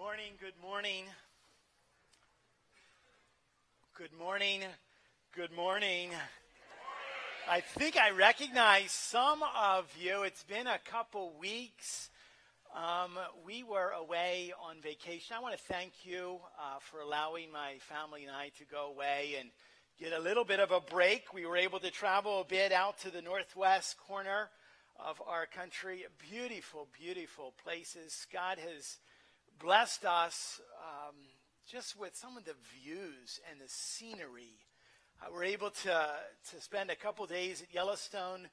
morning, good morning. Good morning, good morning. I think I recognize some of you. It's been a couple weeks. Um, we were away on vacation. I want to thank you uh, for allowing my family and I to go away and get a little bit of a break. We were able to travel a bit out to the northwest corner of our country. Beautiful, beautiful places. God has blessed us um, just with some of the views and the scenery. Uh, we're able to, to spend a couple days at Yellowstone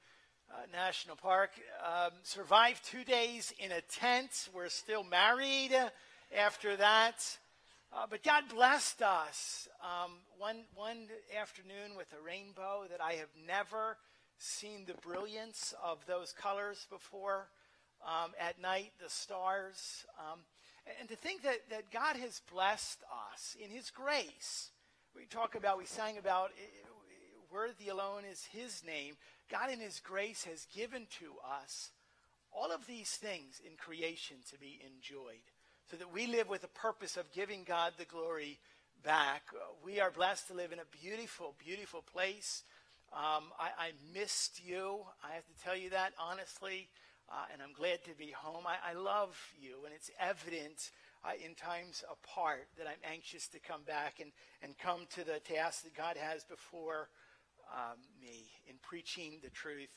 uh, National Park, um, survived two days in a tent. We're still married after that. Uh, but God blessed us um, one, one afternoon with a rainbow that I have never seen the brilliance of those colors before. Um, at night, the stars. Um, and to think that, that God has blessed us in His grace. We talk about, we sang about, worthy alone is His name. God in His grace has given to us all of these things in creation to be enjoyed so that we live with the purpose of giving God the glory back. We are blessed to live in a beautiful, beautiful place. Um, I, I, missed you. I have to tell you that honestly. Uh, and I'm glad to be home. I, I love you, and it's evident uh, in times apart that I'm anxious to come back and, and come to the task that God has before um, me in preaching the truth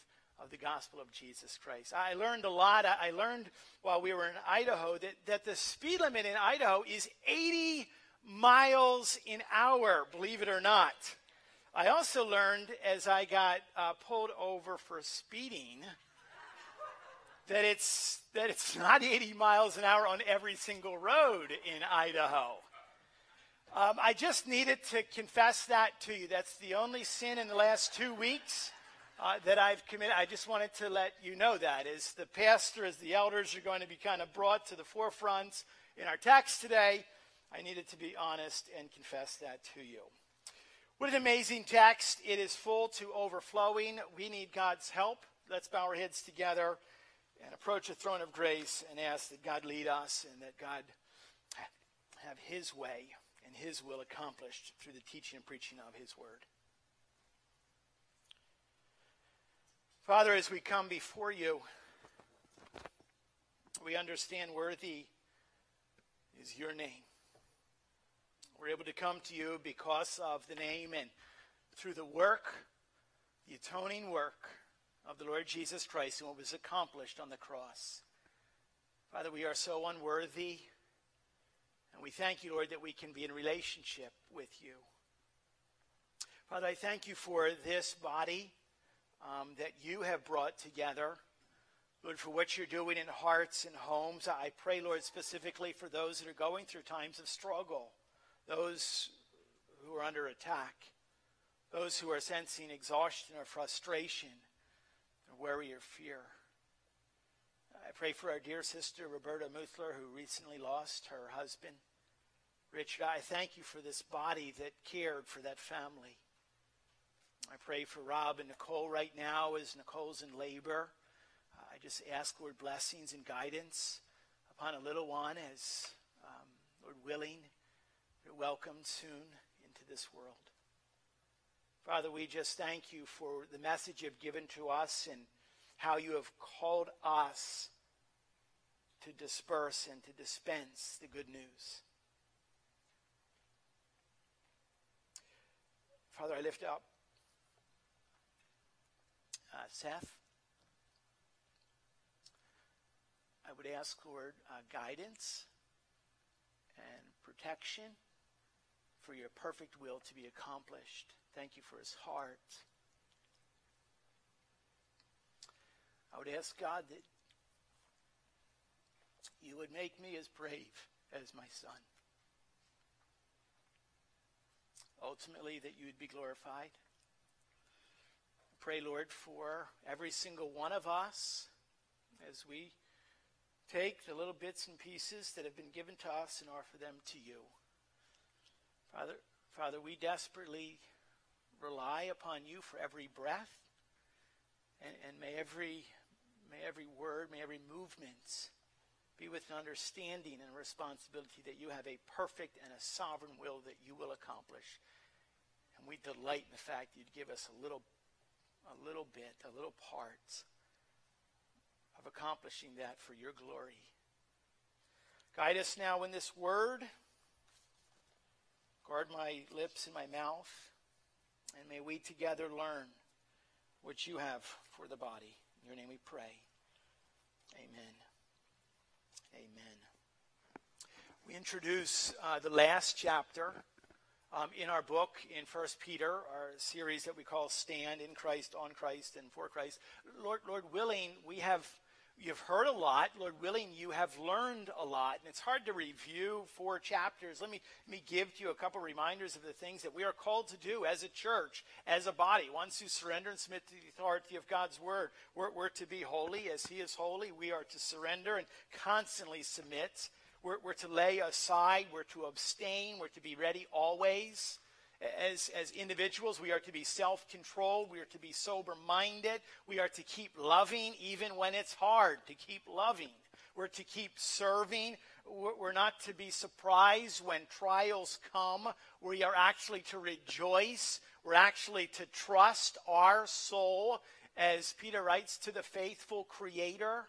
of the gospel of Jesus Christ. I learned a lot. I learned while we were in Idaho that, that the speed limit in Idaho is 80 miles an hour, believe it or not. I also learned as I got uh, pulled over for speeding that it's, that it's not 80 miles an hour on every single road in Idaho. Um, I just needed to confess that to you. That's the only sin in the last two weeks uh, that I've committed. I just wanted to let you know that. As the pastor, as the elders are going to be kind of brought to the forefront in our text today, I needed to be honest and confess that to you. What an amazing text. It is full to overflowing. We need God's help. Let's bow our heads together and approach the throne of grace and ask that God lead us and that God have His way and His will accomplished through the teaching and preaching of His Word. Father, as we come before you, we understand worthy is your name. We're able to come to you because of the name and through the work, the atoning work of the Lord Jesus Christ and what was accomplished on the cross. Father, we are so unworthy, and we thank you, Lord, that we can be in relationship with you. Father, I thank you for this body um, that you have brought together. Lord, for what you're doing in hearts and homes. I pray, Lord, specifically for those that are going through times of struggle, those who are under attack, those who are sensing exhaustion or frustration worry or fear. I pray for our dear sister Roberta Muthler, who recently lost her husband. Richard, I thank you for this body that cared for that family. I pray for Rob and Nicole right now as Nicole's in labor. I just ask, Lord, blessings and guidance upon a little one as, um, Lord willing, you're welcomed soon into this world. Father, we just thank you for the message you've given to us and how you have called us to disperse and to dispense the good news. Father, I lift up uh, Seth. I would ask, Lord, uh, guidance and protection for your perfect will to be accomplished. Thank you for his heart. I would ask God that you would make me as brave as my son. Ultimately, that you would be glorified. Pray, Lord, for every single one of us as we take the little bits and pieces that have been given to us and offer them to you. Father, Father, we desperately rely upon you for every breath, and, and may every may every word, may every movement be with an understanding and responsibility that you have a perfect and a sovereign will that you will accomplish. And we delight in the fact that you'd give us a little, a little bit, a little part of accomplishing that for your glory. Guide us now in this word. Guard my lips and my mouth. And may we together learn what you have for the body. In your name we pray. Amen. Amen. We introduce uh, the last chapter um, in our book in First Peter, our series that we call "Stand in Christ, on Christ, and for Christ." Lord, Lord willing, we have you've heard a lot. Lord willing, you have learned a lot. And it's hard to review four chapters. Let me, let me give to you a couple reminders of the things that we are called to do as a church, as a body. ones who surrender and submit to the authority of God's word. We're, we're to be holy as he is holy. We are to surrender and constantly submit. We're, we're to lay aside. We're to abstain. We're to be ready always as, as individuals, we are to be self controlled. We are to be sober minded. We are to keep loving even when it's hard, to keep loving. We're to keep serving. We're not to be surprised when trials come. We are actually to rejoice. We're actually to trust our soul, as Peter writes to the faithful Creator.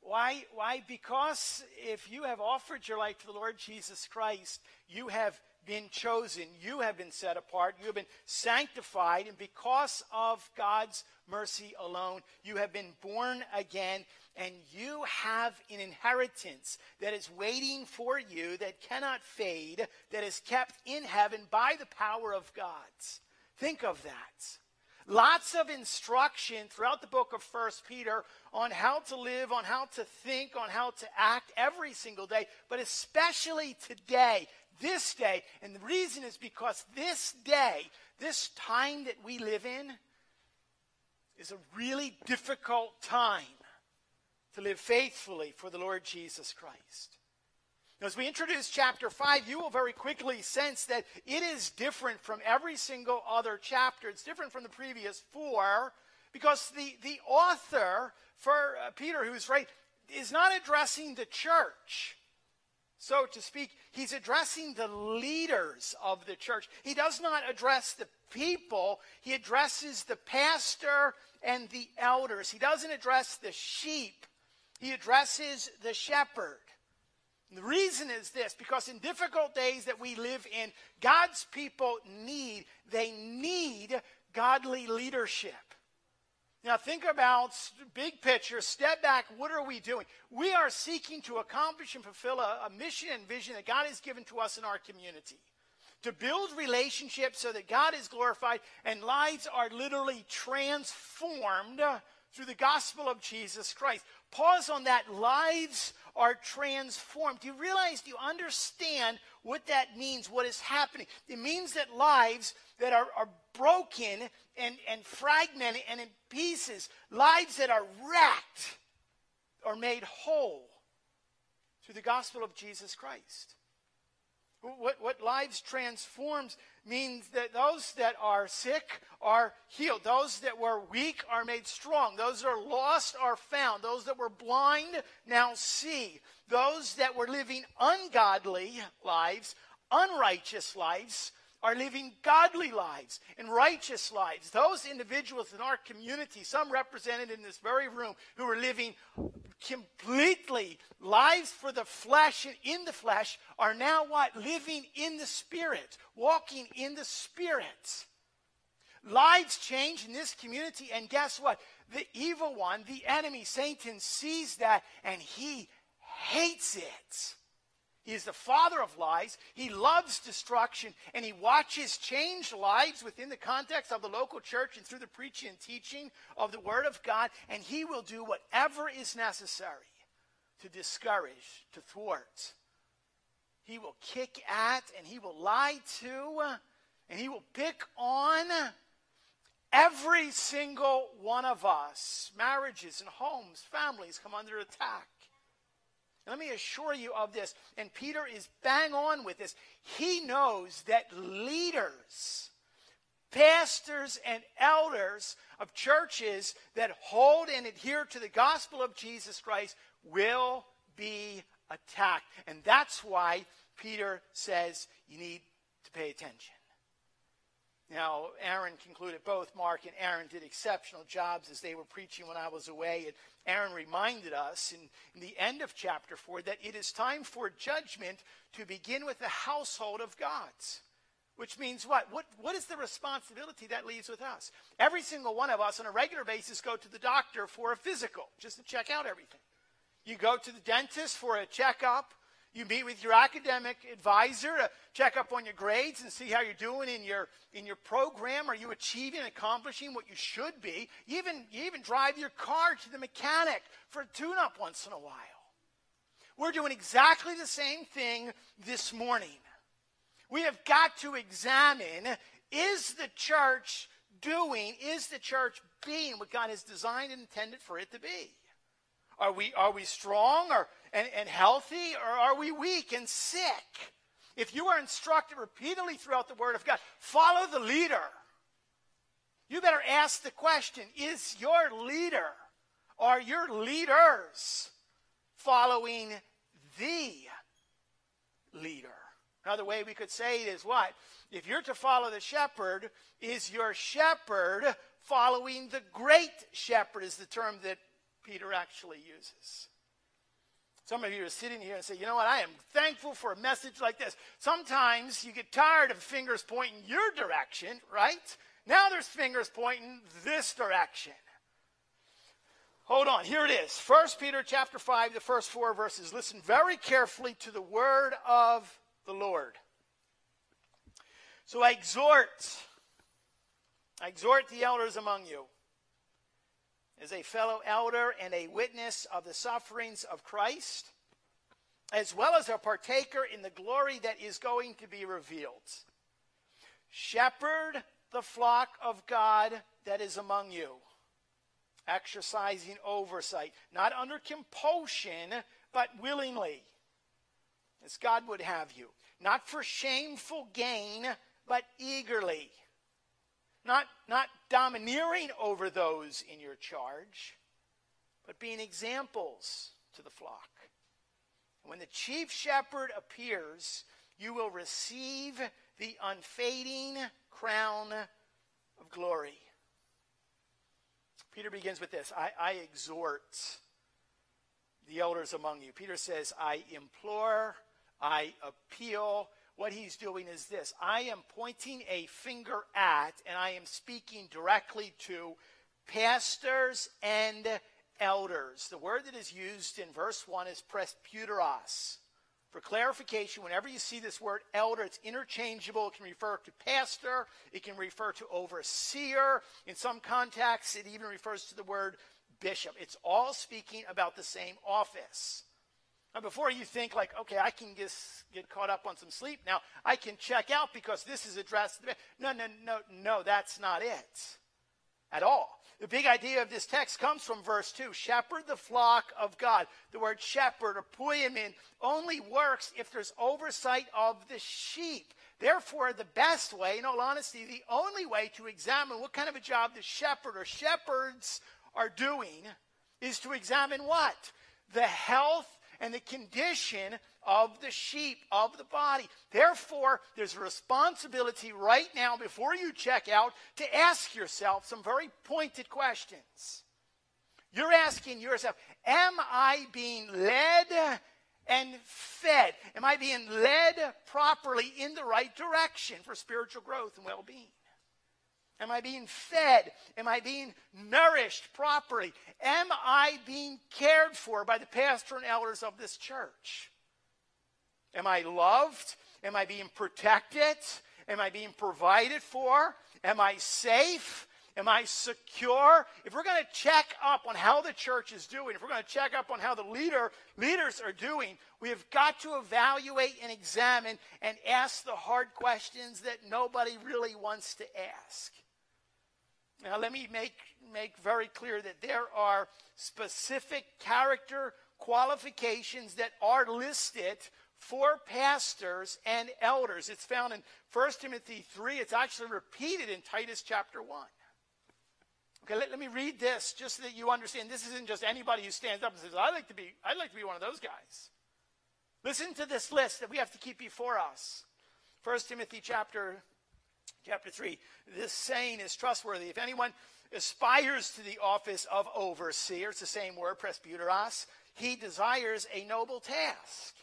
Why? Why? Because if you have offered your life to the Lord Jesus Christ, you have been chosen. You have been set apart. You have been sanctified. And because of God's mercy alone, you have been born again. And you have an inheritance that is waiting for you, that cannot fade, that is kept in heaven by the power of God. Think of that. Lots of instruction throughout the book of First Peter on how to live, on how to think, on how to act every single day, but especially today this day. And the reason is because this day, this time that we live in, is a really difficult time to live faithfully for the Lord Jesus Christ. Now, as we introduce chapter 5, you will very quickly sense that it is different from every single other chapter. It's different from the previous four because the, the author, for uh, Peter, who's right, is not addressing the church so to speak, he's addressing the leaders of the church. He does not address the people, he addresses the pastor and the elders. He doesn't address the sheep, he addresses the shepherd. The reason is this because in difficult days that we live in, God's people need, they need godly leadership. Now, think about big picture, step back. What are we doing? We are seeking to accomplish and fulfill a, a, mission and vision that God has given to us in our community. To build relationships so that God is glorified and lives are literally transformed through the gospel of Jesus Christ. Pause on that. Lives are transformed. Do you realize, do you understand what that means, what is happening? It means that lives that are, are broken and, and fragmented and in pieces, lives that are wrecked, are made whole through the gospel of Jesus Christ. What, what lives transforms means that those that are sick are healed. Those that were weak are made strong. Those that are lost are found. Those that were blind now see. Those that were living ungodly lives, unrighteous lives, are living godly lives and righteous lives. Those individuals in our community, some represented in this very room, who are living completely lives for the flesh and in the flesh, are now what? Living in the Spirit, walking in the Spirit. Lives change in this community, and guess what? The evil one, the enemy, Satan, sees that and he hates it. He is the father of lies. He loves destruction, and he watches change lives within the context of the local church and through the preaching and teaching of the Word of God. And he will do whatever is necessary to discourage, to thwart. He will kick at, and he will lie to, and he will pick on every single one of us. Marriages and homes, families come under attack. Let me assure you of this, and Peter is bang on with this. He knows that leaders, pastors, and elders of churches that hold and adhere to the gospel of Jesus Christ will be attacked. And that's why Peter says you need to pay attention. Now, Aaron concluded both Mark and Aaron did exceptional jobs as they were preaching when I was away. Aaron reminded us in, in, the end of chapter 4 that it is time for judgment to begin with the household of God's. Which means what? what? What is the responsibility that leaves with us? Every single one of us on a regular basis go to the doctor for a physical, just to check out everything. You go to the dentist for a checkup. You meet with your academic advisor to check up on your grades and see how you're doing in your, in your program. Are you achieving and accomplishing what you should be? You even, you even drive your car to the mechanic for a tune up once in a while. We're doing exactly the same thing this morning. We have got to examine is the church doing, is the church being what God has designed and intended for it to be? Are we, are we strong or, and, and healthy, or are we weak and sick? If you are instructed repeatedly throughout the Word of God, follow the leader. You better ask the question Is your leader, or your leaders following the leader? Another way we could say it is what? If you're to follow the shepherd, is your shepherd following the great shepherd, is the term that Peter actually uses. Some of you are sitting here and say, you know what, I am thankful for a message like this. Sometimes you get tired of fingers pointing your direction, right? Now there's fingers pointing this direction. Hold on, here it is. 1 Peter chapter 5, the first four verses. Listen very carefully to the word of the Lord. So I exhort, I exhort the elders among you as a fellow elder and a witness of the sufferings of Christ, as well as a partaker in the glory that is going to be revealed. Shepherd the flock of God that is among you, exercising oversight, not under compulsion, but willingly, as God would have you, not for shameful gain, but eagerly not, not domineering over those in your charge, but being examples to the flock. When the chief shepherd appears, you will receive the unfading crown of glory. Peter begins with this I, I exhort the elders among you. Peter says, I implore, I appeal, what he's doing is this I am pointing a finger at, and I am speaking directly to pastors and elders. The word that is used in verse 1 is presbyteros. For clarification, whenever you see this word elder, it's interchangeable. It can refer to pastor, it can refer to overseer. In some contexts, it even refers to the word bishop. It's all speaking about the same office. Now, before you think like, okay, I can just get caught up on some sleep now, I can check out because this is addressed. No, no, no, no, that's not it at all. The big idea of this text comes from verse 2 shepherd the flock of God. The word shepherd or poimen only works if there's oversight of the sheep. Therefore, the best way, in all honesty, the only way to examine what kind of a job the shepherd or shepherds are doing is to examine what? The health and the condition of the sheep, of the body. Therefore, there's a responsibility right now before you check out to ask yourself some very pointed questions. You're asking yourself, Am I being led and fed? Am I being led properly in the right direction for spiritual growth and well being? Am I being fed? Am I being nourished properly? Am I being cared for by the pastor and elders of this church? Am I loved? Am I being protected? Am I being provided for? Am I safe? Am I secure? If we're going to check up on how the church is doing, if we're going to check up on how the leader leaders are doing, we have got to evaluate and examine and ask the hard questions that nobody really wants to ask. Now, let me make, make very clear that there are specific character qualifications that are listed for pastors and elders. It's found in 1 Timothy 3. It's actually repeated in Titus chapter 1. Okay, let, let me read this just so that you understand. This isn't just anybody who stands up and says, I'd like to be, I'd like to be one of those guys. Listen to this list that we have to keep before us. 1 Timothy chapter, chapter 3. This saying is trustworthy. If anyone aspires to the office of overseer, it's the same word, presbyteros, he desires a noble task.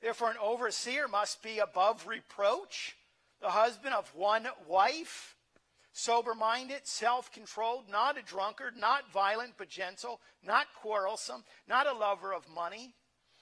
Therefore, an overseer must be above reproach, the husband of one wife sober minded, self controlled, not a drunkard, not violent but gentle, not quarrelsome, not a lover of money.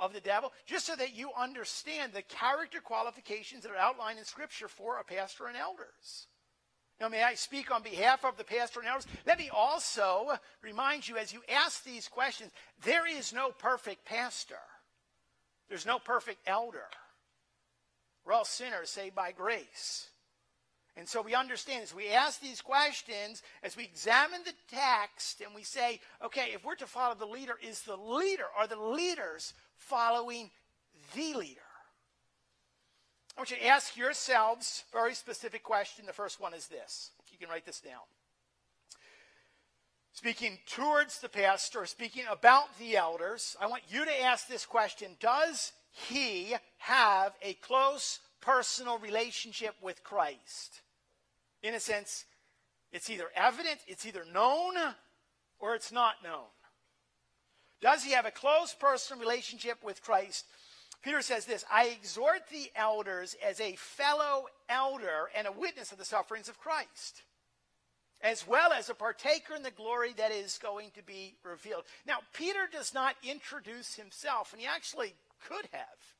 of the devil, just so that you understand the character qualifications that are outlined in Scripture for a pastor and elders. Now, may I speak on behalf of the pastor and elders? Let me also remind you as you ask these questions there is no perfect pastor, there's no perfect elder. We're all sinners saved by grace. And so we understand as we ask these questions, as we examine the text and we say, okay, if we're to follow the leader, is the leader, are the leaders following the leader? I want you to ask yourselves a very specific question. The first one is this. You can write this down. Speaking towards the pastor, speaking about the elders, I want you to ask this question Does he have a close personal relationship with Christ. In a sense, it's either evident, it's either known, or it's not known. Does he have a close personal relationship with Christ? Peter says this I exhort the elders as a fellow elder and a witness of the sufferings of Christ, as well as a partaker in the glory that is going to be revealed. Now, Peter does not introduce himself, and he actually could have,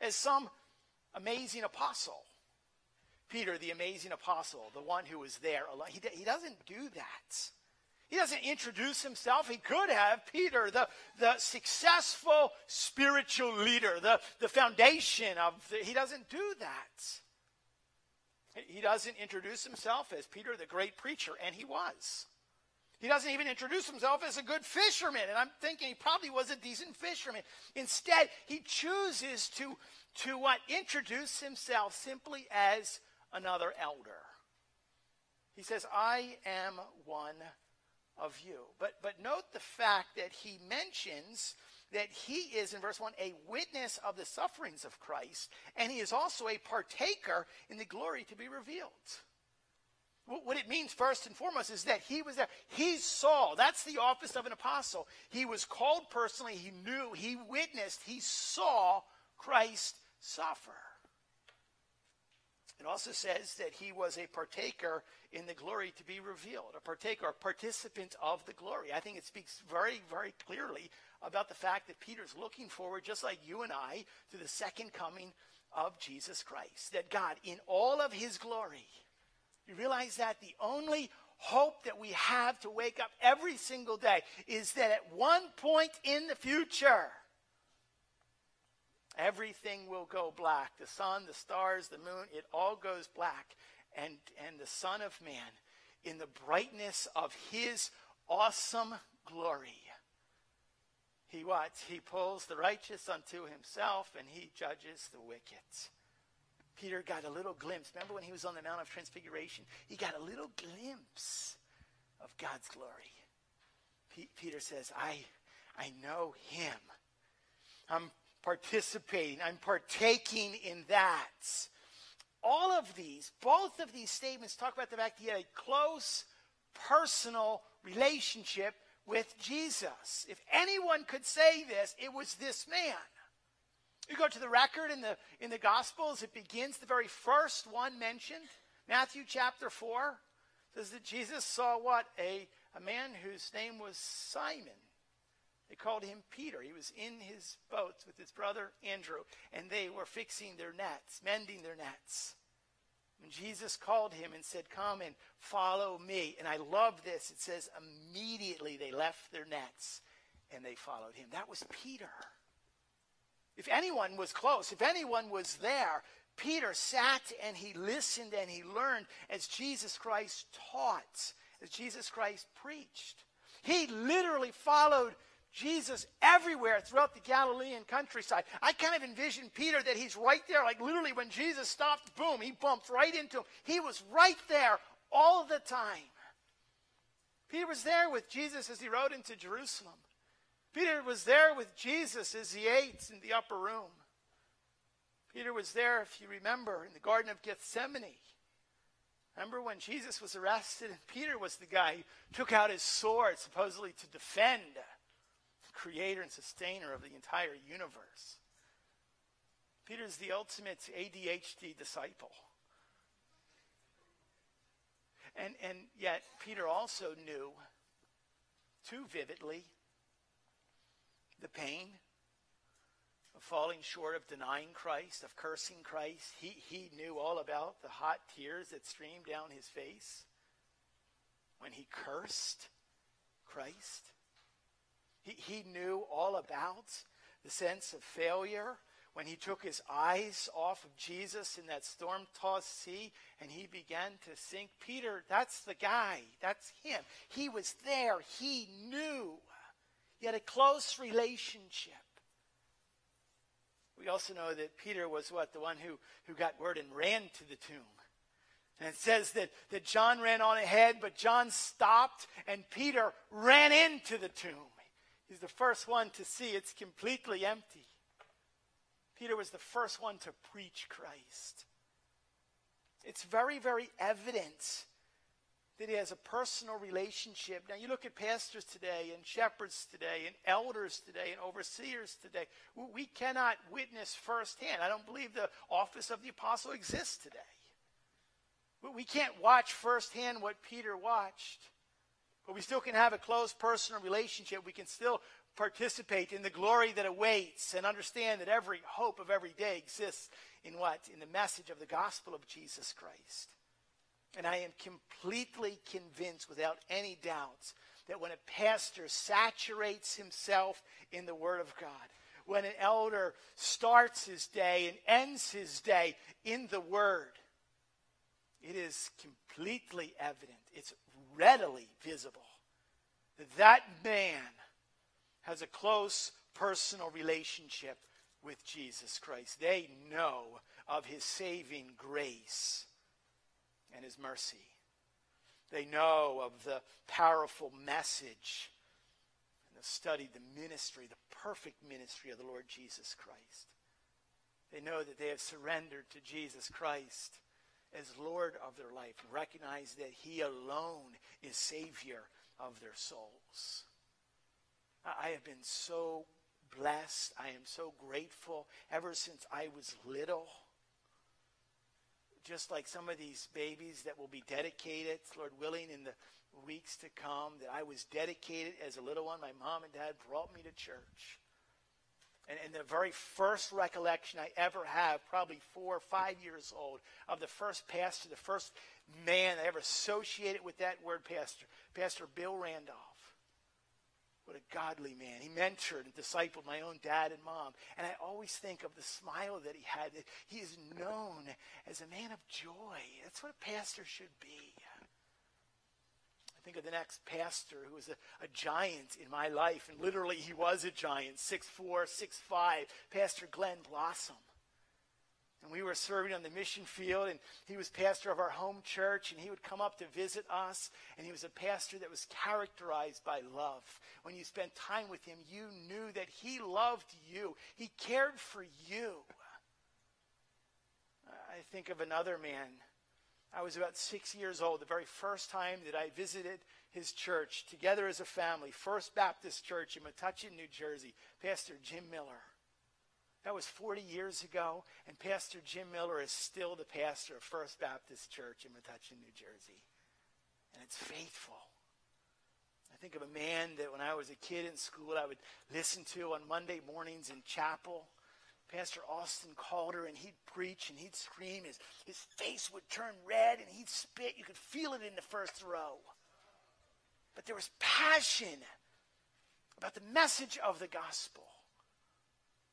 as some amazing apostle. Peter, the amazing apostle, the one who was there alone. He, he doesn't do that. He doesn't introduce himself. He could have. Peter, the, the successful spiritual leader, the, the foundation of the, he doesn't do that. He doesn't introduce himself as Peter, the great preacher, and he was. He doesn't even introduce himself as a good fisherman, and I'm thinking he probably was a decent fisherman. Instead, he chooses to to what? Introduce himself simply as another elder. He says, I am one of you. But, but note the fact that he mentions that he is, in verse 1, a witness of the sufferings of Christ, and he is also a partaker in the glory to be revealed. What it means, first and foremost, is that he was there. He saw. That's the office of an apostle. He was called personally. He knew. He witnessed. He saw Christ suffer. It also says that he was a partaker in the glory to be revealed, a partaker, a participant of the glory. I think it speaks very, very clearly about the fact that Peter's looking forward, just like you and I, to the second coming of Jesus Christ. That God, in all of his glory, you realize that the only hope that we have to wake up every single day is that at one point in the future, Everything will go black. The sun, the stars, the moon, it all goes black. And, and the Son of Man, in the brightness of his awesome glory, he what? He pulls the righteous unto himself and he judges the wicked. Peter got a little glimpse. Remember when he was on the Mount of Transfiguration? He got a little glimpse of God's glory. P- Peter says, I, I know him. I'm participating, I'm partaking in that. All of these, both of these statements talk about the fact that he had a close personal relationship with Jesus. If anyone could say this, it was this man. You go to the record in the in the Gospels, it begins the very first one mentioned, Matthew chapter 4, says that Jesus saw what? A, a man whose name was Simon. They called him Peter. He was in his boats with his brother Andrew, and they were fixing their nets, mending their nets. When Jesus called him and said, Come and follow me. And I love this. It says, immediately they left their nets and they followed him. That was Peter. If anyone was close, if anyone was there, Peter sat and he listened and he learned as Jesus Christ taught, as Jesus Christ preached. He literally followed Jesus everywhere throughout the Galilean countryside. I kind of envision Peter that he's right there, like literally when Jesus stopped, boom, he bumped right into him. He was right there all the time. Peter was there with Jesus as he rode into Jerusalem. Peter was there with Jesus as he ate in the upper room. Peter was there, if you remember, in the Garden of Gethsemane. Remember when Jesus was arrested and Peter was the guy who took out his sword supposedly to defend creator and sustainer of the entire universe. Peter is the ultimate ADHD disciple. And, and yet, Peter also knew too vividly the pain of falling short of denying Christ, of cursing Christ. He, he knew all about the hot tears that streamed down his face when he cursed Christ. He, he knew all about the sense of failure when he took his eyes off of Jesus in that storm tossed sea and he began to sink. Peter, that's the guy. That's him. He was there. He knew. He had a close relationship. We also know that Peter was what? The one who, who got word and ran to the tomb. And it says that, that John ran on ahead, but John stopped and Peter ran into the tomb. He's the first one to see it's completely empty. Peter was the first one to preach Christ. It's very, very evident that he has a personal relationship. Now, you look at pastors today, and shepherds today, and elders today, and overseers today. We cannot witness firsthand. I don't believe the office of the apostle exists today. We can't watch firsthand what Peter watched. But we still can have a close personal relationship. We can still participate in the glory that awaits and understand that every hope of every day exists in what? In the message of the gospel of Jesus Christ. And I am completely convinced, without any doubts, that when a pastor saturates himself in the Word of God, when an elder starts his day and ends his day in the Word, it is completely evident, it's readily visible that that man has a close personal relationship with Jesus Christ. They know of his saving grace and his mercy. They know of the powerful message and have studied the ministry, the perfect ministry of the Lord Jesus Christ. They know that they have surrendered to Jesus Christ as Lord of their life recognize that he alone is Savior of their souls. I have been so blessed. I am so grateful ever since I was little. Just like some of these babies that will be dedicated, Lord willing, in the weeks to come, that I was dedicated as a little one. My mom and dad brought me to church. And, and the very first recollection I ever have, probably four or five years old, of the first pastor, the first man I ever associated with that word pastor, Pastor Bill Randolph. What a godly man. He mentored and discipled my own dad and mom. And I always think of the smile that he had. He is known as a man of joy. That's what a pastor should be. Think of the next pastor who was a, a giant in my life, and literally he was a giant, six four, six five. Pastor Glenn Blossom. And we were serving on the mission field, and he was pastor of our home church, and he would come up to visit us. And he was a pastor that was characterized by love. When you spent time with him, you knew that he loved you, he cared for you. I think of another man. I was about six years old, the very first time that I visited his church together as a family, First Baptist Church in Metuchen, New Jersey, Pastor Jim Miller. That was 40 years ago, and Pastor Jim Miller is still the pastor of First Baptist Church in Metuchen, New Jersey. And it's faithful. I think of a man that when I was a kid in school, I would listen to on Monday mornings in chapel. Pastor Austin Calder, and he'd preach and he'd scream. His, his face would turn red and he'd spit. You could feel it in the first row. But there was passion about the message of the gospel.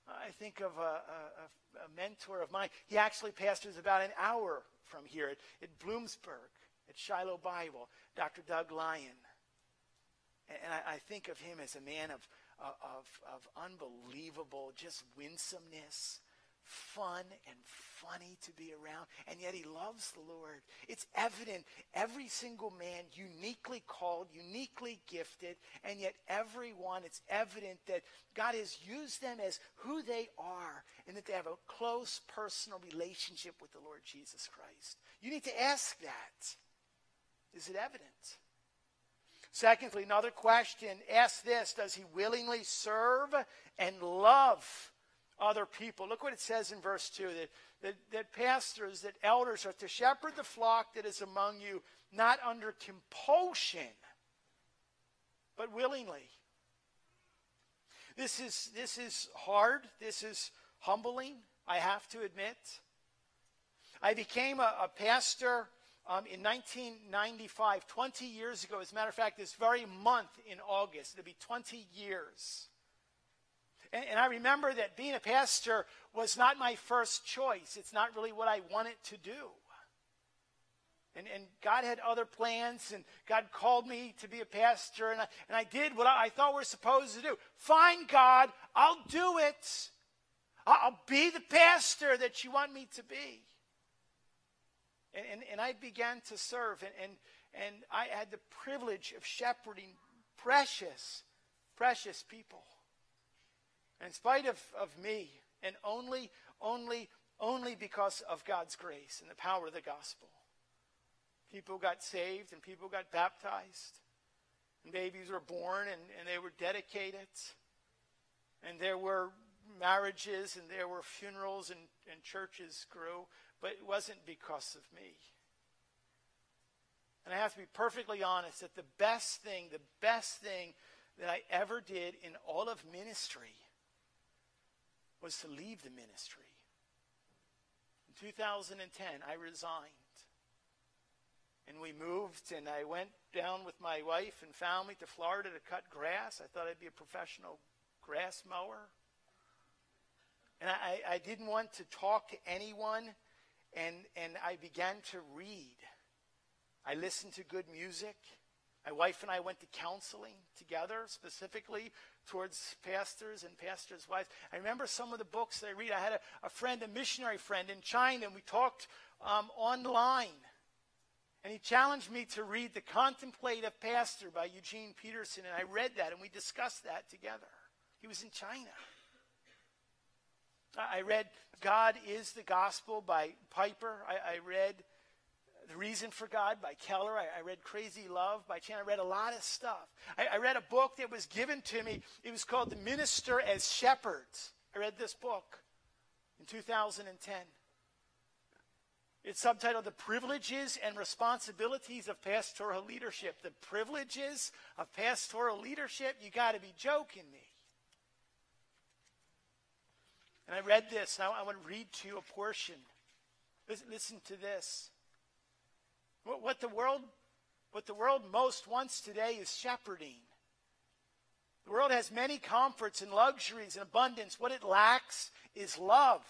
I think of a, a, a, mentor of mine. He actually pastors about an hour from here at, at Bloomsburg, at Shiloh Bible, Dr. Doug Lyon. And, I, think of him as a man of, of, of unbelievable just winsomeness, fun and funny to be around, and yet he loves the Lord. It's evident every single man uniquely called, uniquely gifted, and yet everyone, it's evident that God has used them as who they are and that they have a close personal relationship with the Lord Jesus Christ. You need to ask that. Is it evident? Secondly, another question ask this Does he willingly serve and love other people. Look what it says in verse 2 that, that, that pastors, that elders are to shepherd the flock that is among you, not under compulsion, but willingly. This is, this is hard. This is humbling, I have to admit. I became a, a pastor um, in 1995, 20 years ago. As a matter of fact, this very month in August, it'll be 20 years. And, and I remember that being a pastor was not my first choice. It's not really what I wanted to do. And, and, God had other plans, and God called me to be a pastor, and I, and I did what I, I thought we are supposed to do. Fine, God, I'll do it. I'll be the pastor that you want me to be. And, and, and I began to serve, and, and, and I had the privilege of shepherding precious, precious people. In spite of, of me, and only, only, only because of God's grace and the power of the gospel. People got saved and people got baptized. And babies were born and, and they were dedicated. And there were marriages and there were funerals and, and churches grew, but it wasn't because of me. And I have to be perfectly honest that the best thing, the best thing that I ever did in all of ministry was to leave the ministry. In 2010, I resigned. And we moved, and I went down with my wife and family to Florida to cut grass. I thought I'd be a professional grass mower. And I, I didn't want to talk to anyone, and, and I began to read. I listened to good music. My wife and I went to counseling together, specifically towards pastors and pastors' wives. I remember some of the books I read. I had a, a friend, a missionary friend in China, and we talked um, online. And he challenged me to read The Contemplative Pastor by Eugene Peterson, and I read that, and we discussed that together. He was in China. I read God is the Gospel by Piper. I, I read the Reason for God by Keller. I, I read Crazy Love by Chan. I read a lot of stuff. I, I read a book that was given to me. It was called The Minister as Shepherds. I read this book in 2010. It's subtitled The Privileges and Responsibilities of Pastoral Leadership. The privileges of pastoral leadership? You got to be joking me. And I read this. Now I want to read to you a portion. Listen, listen to this. What the world, what the world most wants today is shepherding. The world has many comforts and luxuries and abundance. What it lacks is love.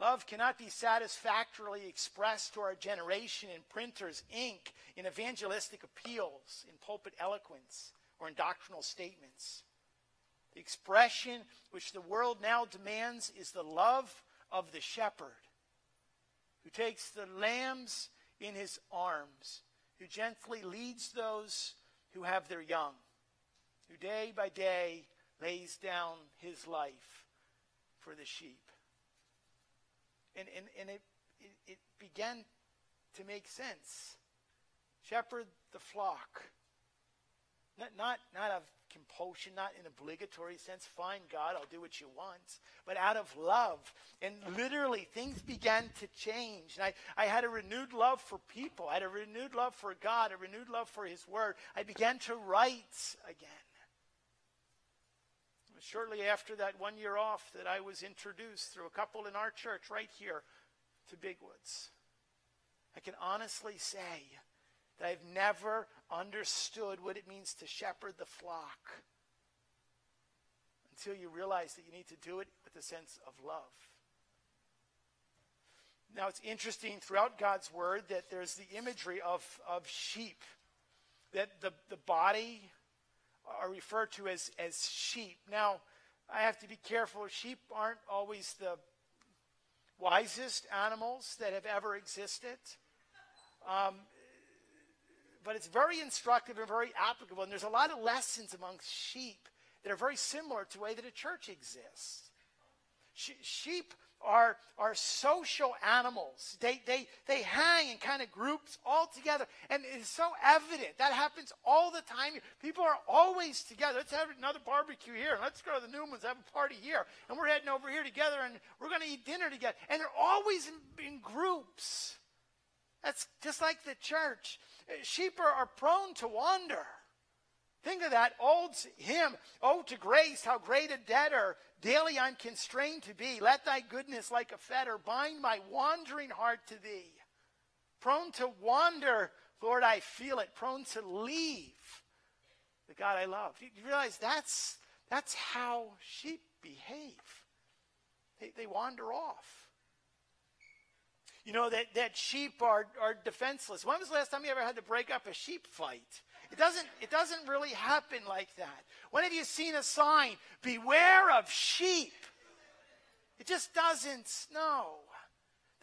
Love cannot be satisfactorily expressed to our generation in printers' ink, in evangelistic appeals, in pulpit eloquence, or in doctrinal statements. The expression which the world now demands is the love of the shepherd who takes the lambs in his arms, who gently leads those who have their young, who day by day lays down his life for the sheep. And, and, and it, it, it began to make sense. Shepherd the flock. Not, not, not of compulsion, not in obligatory sense. Fine, God, I'll do what you want. But out of love. And literally, things began to change. And I, I had a renewed love for people. I had a renewed love for God, a renewed love for His Word. I began to write again. Shortly after that one year off, that I was introduced through a couple in our church right here to Big Woods. I can honestly say I've never understood what it means to shepherd the flock until you realize that you need to do it with a sense of love. Now, it's interesting throughout God's word that there's the imagery of, of sheep, that the, the body are referred to as, as sheep. Now, I have to be careful. Sheep aren't always the wisest animals that have ever existed. Um, but it's very instructive and very applicable. And there's a lot of lessons amongst sheep that are very similar to the way that a church exists. sheep are, are social animals. They, they, they hang in kind of groups all together. And it's so evident. That happens all the time. People are always together. Let's have another barbecue here. Let's go to the Newmans, have a party here. And we're heading over here together and we're going to eat dinner together. And they're always in, in groups. That's just like the church. Sheep are, prone to wander. Think of that old hymn, Oh, to grace, how great a debtor daily I'm constrained to be. Let thy goodness like a fetter bind my wandering heart to thee. Prone to wander, Lord, I feel it. Prone to leave the God I love. You realize that's, that's how sheep behave. They, they wander off. You know, that, that sheep are, are defenseless. When was the last time you ever had to break up a sheep fight? It doesn't, it doesn't really happen like that. When have you seen a sign, beware of sheep? It just doesn't, no.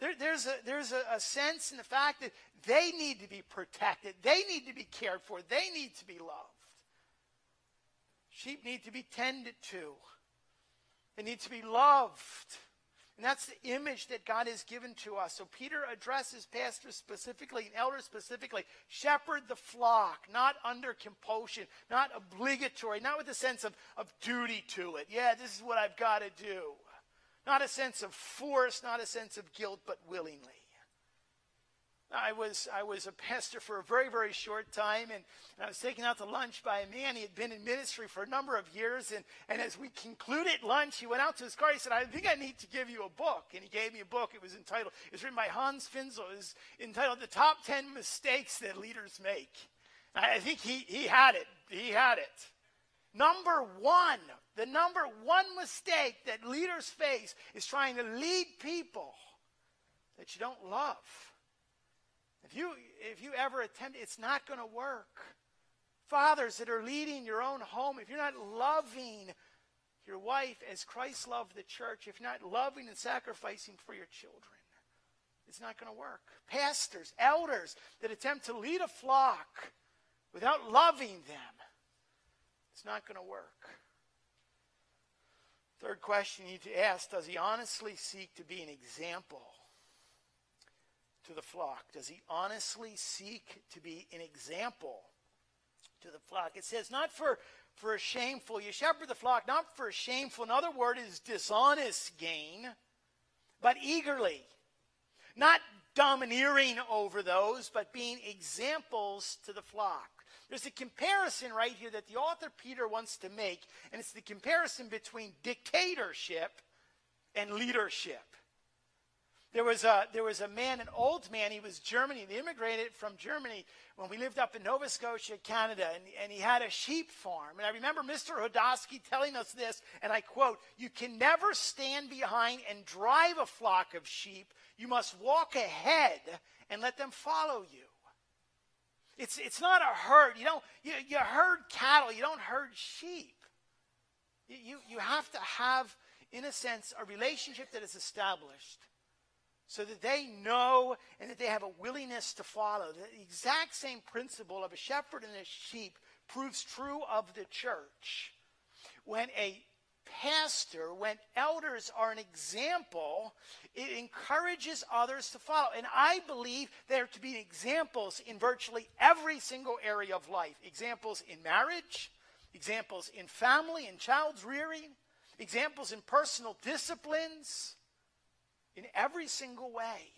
There, there's a, there's a, a sense in the fact that they need to be protected. They need to be cared for. They need to be loved. Sheep need to be tended to. They need to be loved. And that's the image that God has given to us. So Peter addresses pastors specifically and elders specifically. Shepherd the flock, not under compulsion, not obligatory, not with a sense of, of duty to it. Yeah, this is what I've got to do. Not a sense of force, not a sense of guilt, but willingly. I was, I was a pastor for a very, very short time, and, and, I was taken out to lunch by a man. He had been in ministry for a number of years, and, and as we concluded lunch, he went out to his car. He said, I think I need to give you a book. And he gave me a book. It was entitled, it was written by Hans Finzel. It was entitled The Top 10 Mistakes That Leaders Make. I think he, he had it. He had it. Number one, the number one mistake that leaders face is trying to lead people that you don't love. If you, if you ever attempt, it's not going to work. Fathers that are leading your own home, if you're not loving your wife as Christ loved the church, if you're not loving and sacrificing for your children, it's not going to work. Pastors, elders that attempt to lead a flock without loving them, it's not going to work. Third question you need to ask Does he honestly seek to be an example the flock? Does he honestly seek to be an example to the flock? It says, not for, for a shameful, you shepherd the flock, not for a shameful, another word is dishonest gain, but eagerly. Not domineering over those, but being examples to the flock. There's a comparison right here that the author Peter wants to make, and it's the comparison between dictatorship and leadership. There was, a, there was a man, an old man, he was German. He immigrated from Germany when we lived up in Nova Scotia, Canada, and, and he had a sheep farm. And I remember Mr. Hodosky telling us this, and I quote, You can never stand behind and drive a flock of sheep. You must walk ahead and let them follow you. It's, it's not a herd. You, don't, you, you herd cattle, you don't herd sheep. You, you, you have to have, in a sense, a relationship that is established so that they know and that they have a willingness to follow. The exact same principle of a shepherd and a sheep proves true of the church. When a pastor, when elders are an example, it encourages others to follow. And I believe there to be examples in virtually every single area of life examples in marriage, examples in family and child's rearing, examples in personal disciplines in every single way.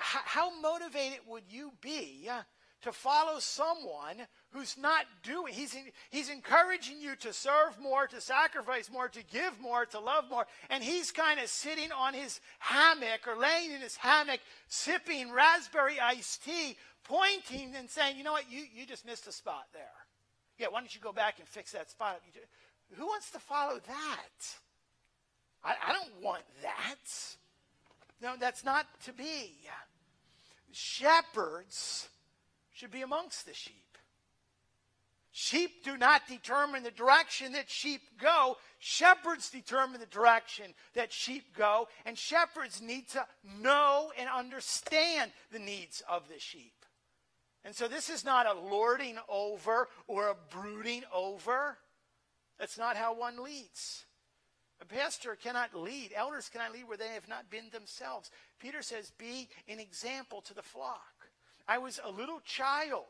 How motivated would you be uh, to follow someone who's not doing, he's, he's encouraging you to serve more, to sacrifice more, to give more, to love more, and he's kind of sitting on his hammock or laying in his hammock, sipping raspberry iced tea, pointing and saying, you know what, you, you just missed a spot there. Yeah, why don't you go back and fix that spot? Who wants to follow that? I, I don't want that. No, that's not to be. Shepherds should be amongst the sheep. Sheep do not determine the direction that sheep go. Shepherds determine the direction that sheep go. And shepherds need to know and understand the needs of the sheep. And so this is not a lording over or a brooding over. That's not how one leads. A pastor cannot lead. Elders cannot lead where they have not been themselves. Peter says, Be an example to the flock. I was a little child.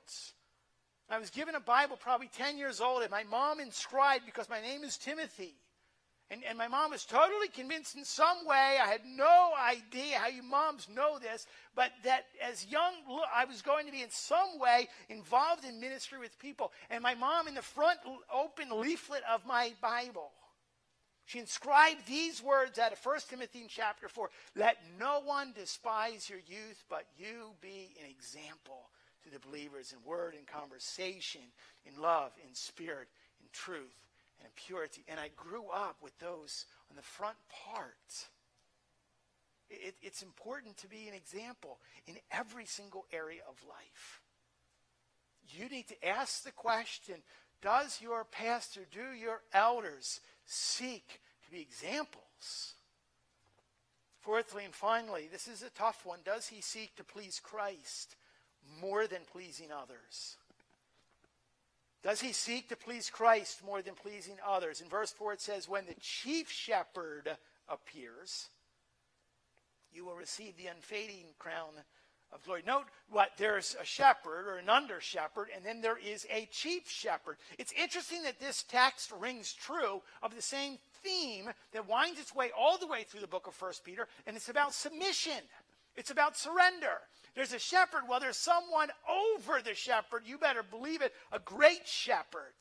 I was given a Bible probably 10 years old, and my mom inscribed because my name is Timothy. And, and my mom was totally convinced in some way, I had no idea how you moms know this, but that as young, I was going to be in some way involved in ministry with people. And my mom, in the front open leaflet of my Bible, she inscribed these words out of 1 Timothy chapter 4 Let no one despise your youth, but you be an example to the believers in word and conversation, in love, in spirit, in truth, and in purity. And I grew up with those on the front part. It, it's important to be an example in every single area of life. You need to ask the question Does your pastor, do your elders seek to be examples? Fourthly and finally, this is a tough one. Does he seek to please Christ more than pleasing others? Does he seek to please Christ more than pleasing others? In verse 4, it says, When the chief shepherd appears, you will receive the unfading crown of glory. Note what there's a shepherd or an under shepherd, and then there is a chief shepherd. It's interesting that this text rings true of the same theme that winds its way all the way through the book of First Peter, and it's about submission. It's about surrender. There's a shepherd. Well, there's someone over the shepherd. You better believe it. A great shepherd.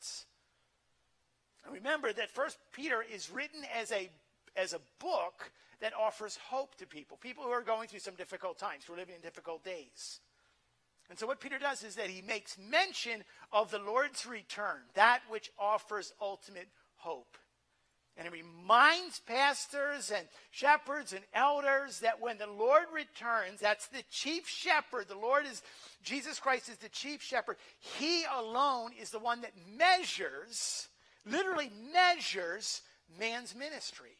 Remember that First Peter is written as a as a book that offers hope to people, people who are going through some difficult times, who are living in difficult days. And so what Peter does is that he makes mention of the Lord's return, that which offers ultimate hope. And he reminds pastors and shepherds and elders that when the Lord returns, that's the chief shepherd. The Lord is, Jesus Christ is the chief shepherd. He alone is the one that measures, literally measures man's ministry.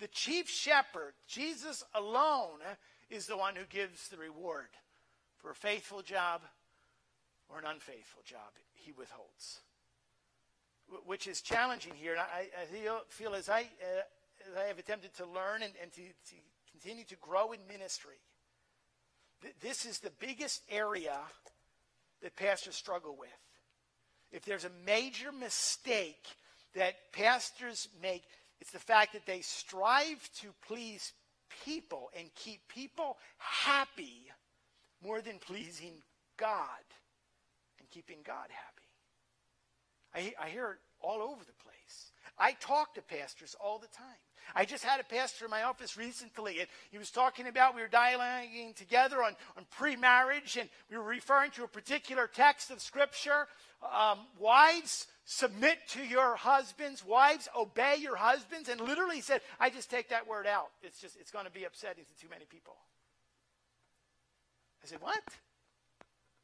The chief shepherd, Jesus alone, is the one who gives the reward for a faithful job or an unfaithful job. He withholds which is challenging here. And I, I feel, as, I, uh, as I have attempted to learn and, and to, to, continue to grow in ministry, th- this is the biggest area that pastors struggle with. If there's a major mistake that pastors make, it's the fact that they strive to please people and keep people happy more than pleasing God and keeping God happy. I, I hear it all over the place. I talk to pastors all the time. I just had a pastor in my office recently, and he was talking about, we were dialoguing together on, on pre marriage, and we were referring to a particular text of Scripture. Um, wives, submit to your husbands. Wives, obey your husbands. And literally he said, I just take that word out. It's just, it's going to be upsetting to too many people. I said, What?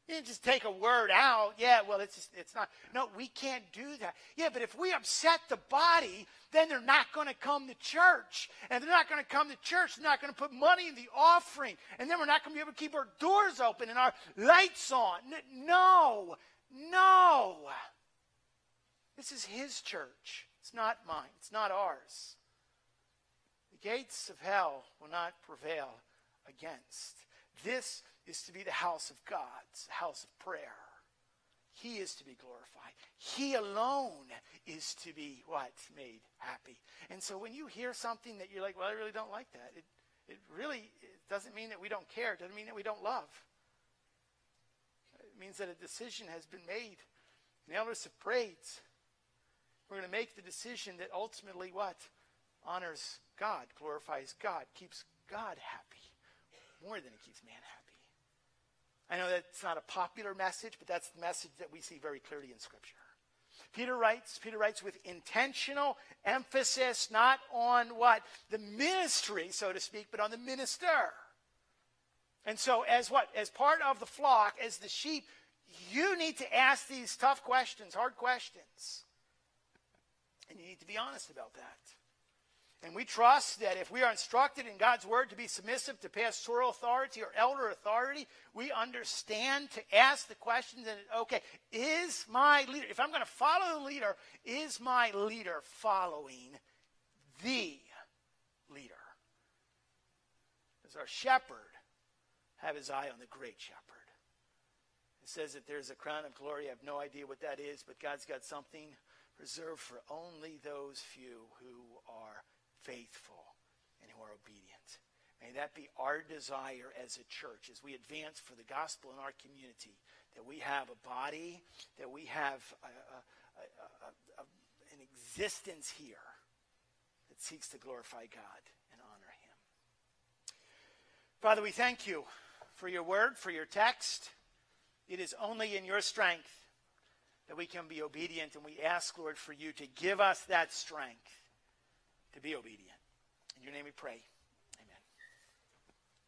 You didn't just take a word out. Yeah, well, it's just, it's not. No, we can't do that. Yeah, but if we upset the body, then they're not going to come to church. And they're not going to come to church. They're not going to put money in the offering. And then we're not going to be able to keep our doors open and our lights on. No, no. This is his church. It's not mine. It's not ours. The gates of hell will not prevail against. This is to be the house of God, the house of prayer. He is to be glorified. He alone is to be what? Made happy. And so when you hear something that you're like, well, I really don't like that, it, it really it doesn't mean that we don't care. It doesn't mean that we don't love. It means that a decision has been made. The elders have prayed. We're going to make the decision that ultimately what? Honors God, glorifies God, keeps God happy more than it keeps man happy. I know that's not a popular message, but that's the message that we see very clearly in Scripture. Peter writes, Peter writes with intentional emphasis not on what? The ministry, so to speak, but on the minister. And so as what? As part of the flock, as the sheep, you need to ask these tough questions, hard questions. And you need to be honest about that. And we trust that if we are instructed in God's word to be submissive to pastoral authority or elder authority, we understand to ask the questions and, okay, is my leader, if I'm going to follow the leader, is my leader following the leader? Does our shepherd have his eye on the great shepherd? It says that there's a crown of glory. I have no idea what that is, but God's got something reserved for only those few who are faithful and who are obedient. May that be our desire as a church as we advance for the gospel in our community, that we have a body, that we have a, a, a, an existence here that seeks to glorify God and honor Him. Father, we thank you for your word, for your text. It is only in your strength that we can be obedient, and we ask, Lord, for you to give us that strength to be obedient. In your name we pray.